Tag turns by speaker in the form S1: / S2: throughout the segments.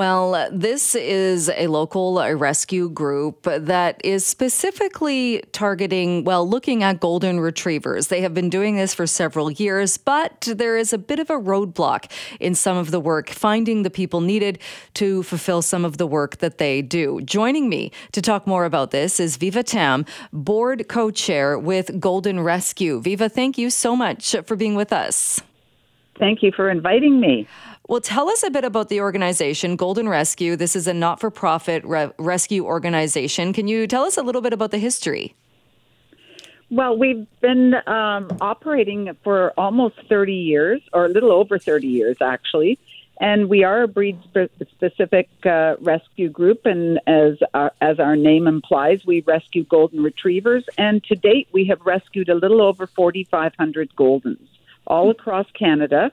S1: Well, this is a local rescue group that is specifically targeting, well, looking at golden retrievers. They have been doing this for several years, but there is a bit of a roadblock in some of the work, finding the people needed to fulfill some of the work that they do. Joining me to talk more about this is Viva Tamm, board co chair with Golden Rescue. Viva, thank you so much for being with us.
S2: Thank you for inviting me.
S1: Well, tell us a bit about the organization, Golden Rescue. This is a not for profit re- rescue organization. Can you tell us a little bit about the history?
S2: Well, we've been um, operating for almost 30 years, or a little over 30 years, actually. And we are a breed specific uh, rescue group. And as our, as our name implies, we rescue golden retrievers. And to date, we have rescued a little over 4,500 Goldens all across Canada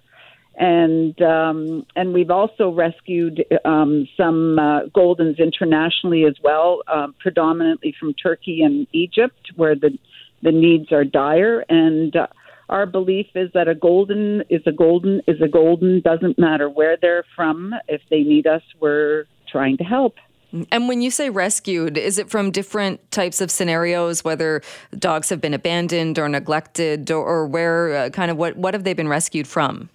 S2: and um, and we've also rescued um, some uh, goldens internationally as well, uh, predominantly from Turkey and Egypt, where the the needs are dire. And uh, our belief is that a golden is a golden is a golden. Doesn't matter where they're from. If they need us, we're trying to help.
S1: And when you say rescued, is it from different types of scenarios, whether dogs have been abandoned or neglected, or, or where uh, kind of what, what have they been rescued from?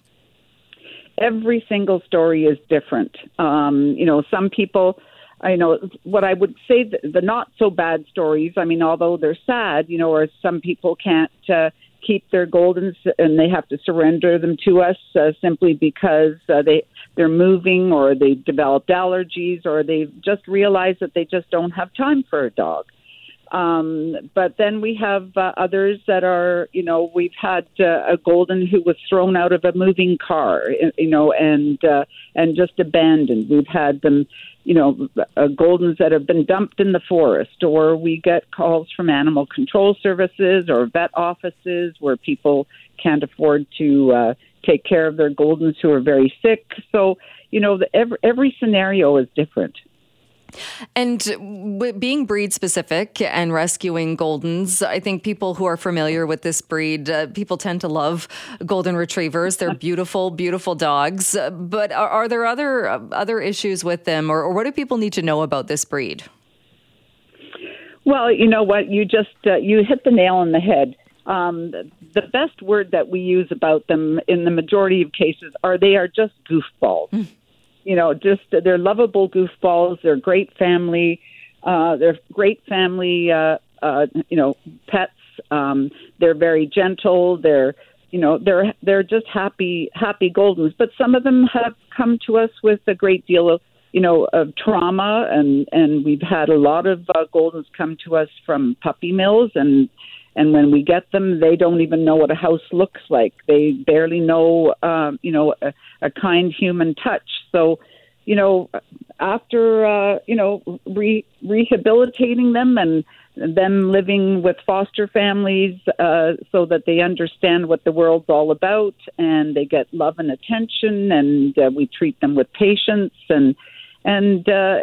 S2: Every single story is different. Um, you know, some people, I know what I would say the, the not so bad stories. I mean, although they're sad, you know, or some people can't uh, keep their goldens and they have to surrender them to us uh, simply because uh, they they're moving or they've developed allergies or they've just realized that they just don't have time for a dog. Um, but then we have uh, others that are, you know, we've had uh, a golden who was thrown out of a moving car, you know, and uh, and just abandoned. We've had them, you know, uh, goldens that have been dumped in the forest, or we get calls from animal control services or vet offices where people can't afford to uh, take care of their goldens who are very sick. So, you know, the, every every scenario is different.
S1: And being breed specific and rescuing Goldens, I think people who are familiar with this breed, uh, people tend to love Golden Retrievers. They're beautiful, beautiful dogs. But are, are there other uh, other issues with them, or, or, what do people need to know about this breed?
S2: Well, you know what, you just uh, you hit the nail on the head. Um, the best word that we use about them in the majority of cases are they are just goofballs. You know, just they're lovable goofballs. They're great family. Uh, they're great family. Uh, uh, you know, pets. Um, they're very gentle. They're you know they're they're just happy happy goldens. But some of them have come to us with a great deal of you know of trauma, and and we've had a lot of uh, goldens come to us from puppy mills and and when we get them, they don't even know what a house looks like. They barely know, um, you know, a, a kind human touch. So, you know, after uh, you know re- rehabilitating them and them living with foster families uh, so that they understand what the world's all about and they get love and attention and uh, we treat them with patience and and, uh,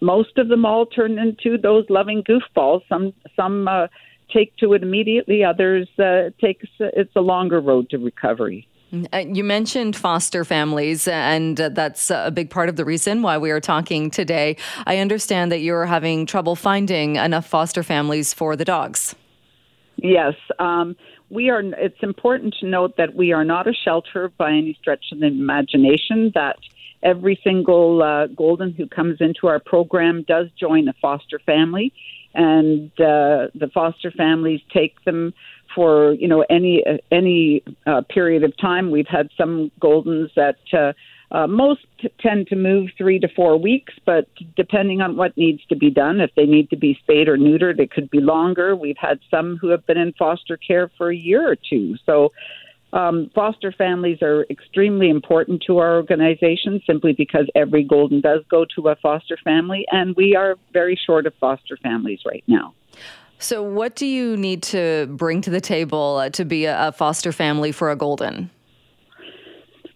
S2: most of them all turn into those loving goofballs. Some some uh, take to it immediately. Others uh, takes it's a longer road to recovery.
S1: Uh, you mentioned foster families, and uh, that's a big part of the reason why we are talking today. I understand that you're having trouble finding enough foster families for the dogs.
S2: Yes, um, we are. It's important to note that we are not a shelter by any stretch of the imagination. That every single uh, golden who comes into our program does join a foster family and uh, the foster families take them for you know any any uh, period of time. We've had some Goldens that uh, uh, most tend to move three to four weeks, but depending on what needs to be done, if they need to be spayed or neutered, it could be longer. We've had some who have been in foster care for a year or two. So um, foster families are extremely important to our organization simply because every golden does go to a foster family, and we are very short of foster families right now.
S1: So, what do you need to bring to the table uh, to be a, a foster family for a golden?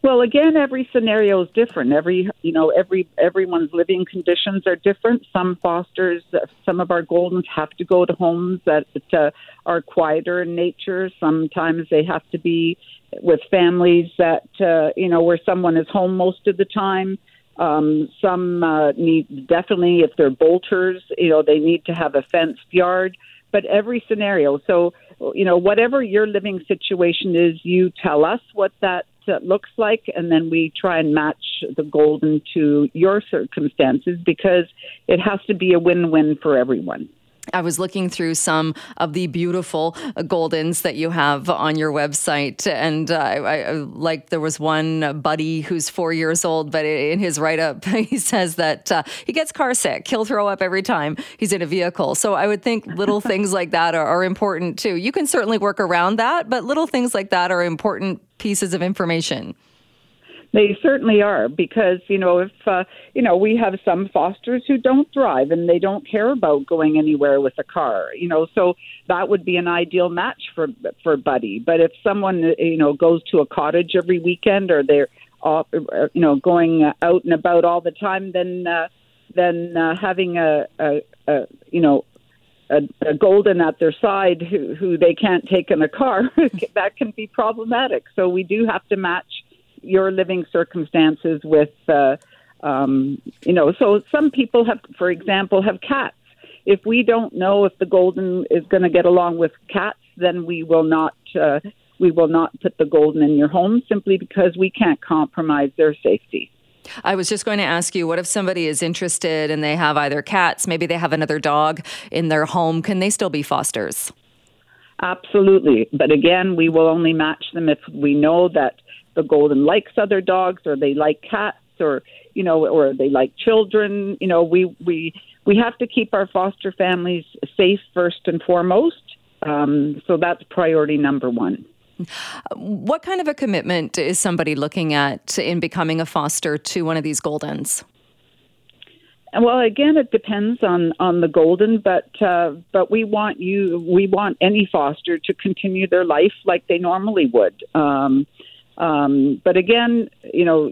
S2: Well, again, every scenario is different. Every you know, every everyone's living conditions are different. Some fosters, some of our goldens have to go to homes that uh, are quieter in nature. Sometimes they have to be with families that uh, you know where someone is home most of the time. Um, some uh, need definitely, if they're bolters, you know, they need to have a fenced yard. But every scenario, so you know, whatever your living situation is, you tell us what that uh, looks like, and then we try and match the golden to your circumstances because it has to be a win-win for everyone.
S1: I was looking through some of the beautiful Goldens that you have on your website, and uh, I, I, like there was one buddy who's four years old, but in his write up, he says that uh, he gets car sick. He'll throw up every time he's in a vehicle. So I would think little things like that are, are important too. You can certainly work around that, but little things like that are important pieces of information.
S2: They certainly are because you know if uh, you know we have some fosters who don't drive and they don't care about going anywhere with a car. You know, so that would be an ideal match for for Buddy. But if someone you know goes to a cottage every weekend or they're off, uh, you know going out and about all the time, then uh, then uh, having a, a, a you know a, a golden at their side who, who they can't take in a car, that can be problematic. So we do have to match your living circumstances with, uh, um, you know, so some people have, for example, have cats. If we don't know if the golden is going to get along with cats, then we will not. Uh, we will not put the golden in your home simply because we can't compromise their safety.
S1: I was just going to ask you what if somebody is interested and they have either cats, maybe they have another dog in their home, can they still be fosters?
S2: Absolutely. But again, we will only match them if we know that the golden likes other dogs or they like cats or you know or they like children you know we we we have to keep our foster families safe first and foremost. Um, so that's priority number one.
S1: What kind of a commitment is somebody looking at in becoming a foster to one of these goldens?
S2: Well, again, it depends on on the golden, but uh, but we want you, we want any foster to continue their life like they normally would. Um, um, but again, you know,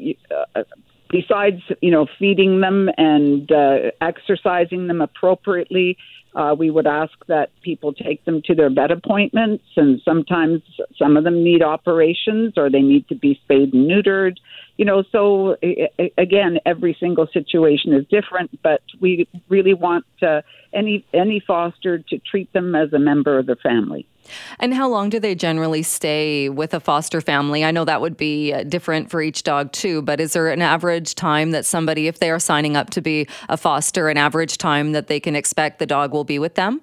S2: uh, besides you know feeding them and uh, exercising them appropriately, uh, we would ask that people take them to their vet appointments, and sometimes some of them need operations or they need to be spayed and neutered. You know, so again, every single situation is different, but we really want uh, any any foster to treat them as a member of the family.
S1: And how long do they generally stay with a foster family? I know that would be uh, different for each dog too, but is there an average time that somebody, if they are signing up to be a foster, an average time that they can expect the dog will be with them?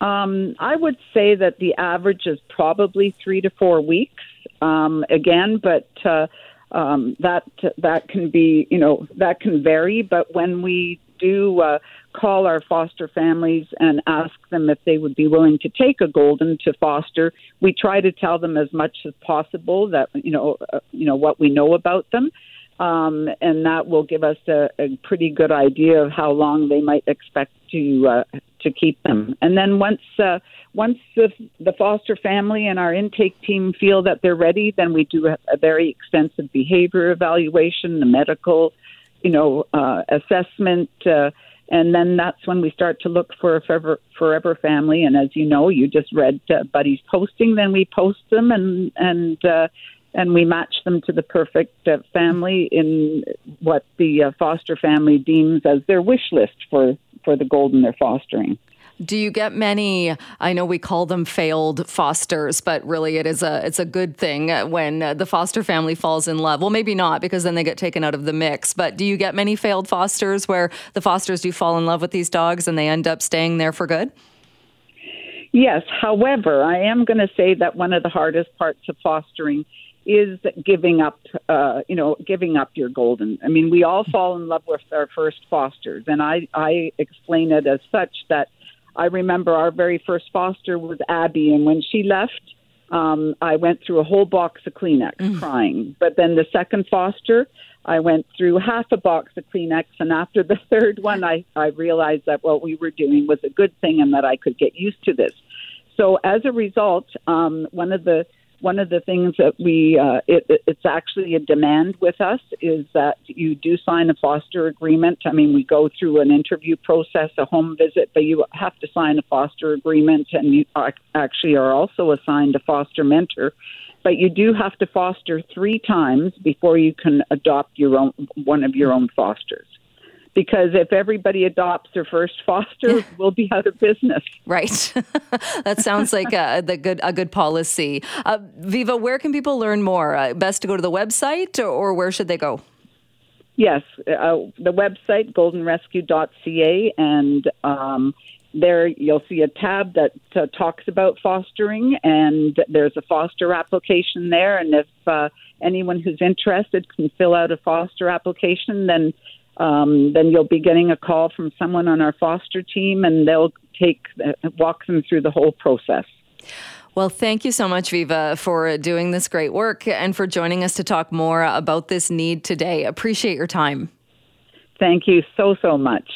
S2: Um, I would say that the average is probably three to four weeks. Um, again, but uh, um, that that can be, you know, that can vary. But when we do uh, call our foster families and ask them if they would be willing to take a golden to foster. We try to tell them as much as possible that you know uh, you know what we know about them. Um, and that will give us a, a, pretty good idea of how long they might expect to uh, to keep them. And then once uh, once the, the, foster family and our intake team feel that they're ready, then we do a, very extensive behavior evaluation, the medical, you know, uh, assessment. Uh, and then that's when we start to look for a forever, forever family. And as you know, you just read uh, Buddy's posting. Then we post them and and uh, and we match them to the perfect uh, family in what the uh, foster family deems as their wish list for for the golden they're fostering.
S1: Do you get many? I know we call them failed fosters, but really it is a it's a good thing when the foster family falls in love. Well, maybe not because then they get taken out of the mix. But do you get many failed fosters where the fosters do fall in love with these dogs and they end up staying there for good?
S2: Yes. However, I am going to say that one of the hardest parts of fostering is giving up, uh, you know, giving up your golden. I mean, we all fall in love with our first fosters, and I, I explain it as such that I remember our very first foster was Abby, and when she left, um, I went through a whole box of Kleenex mm. crying. But then the second foster, I went through half a box of Kleenex, and after the third one, I, I realized that what we were doing was a good thing and that I could get used to this. So as a result, um, one of the one of the things that we uh, it, it's actually a demand with us is that you do sign a foster agreement. I mean, we go through an interview process, a home visit, but you have to sign a foster agreement, and you actually are also assigned a foster mentor. but you do have to foster three times before you can adopt your own one of your own fosters because if everybody adopts their first foster, we'll be out of business.
S1: Right. that sounds like a, the good a good policy. Uh, Viva, where can people learn more? Uh, best to go to the website, or, or where should they go?
S2: Yes, uh, the website goldenrescue.ca, and um, there you'll see a tab that uh, talks about fostering, and there's a foster application there. And if uh, anyone who's interested can fill out a foster application, then um, then you'll be getting a call from someone on our foster team, and they'll take uh, walk them through the whole process.
S1: Well, thank you so much, Viva, for doing this great work and for joining us to talk more about this need today. Appreciate your time.
S2: Thank you so, so much.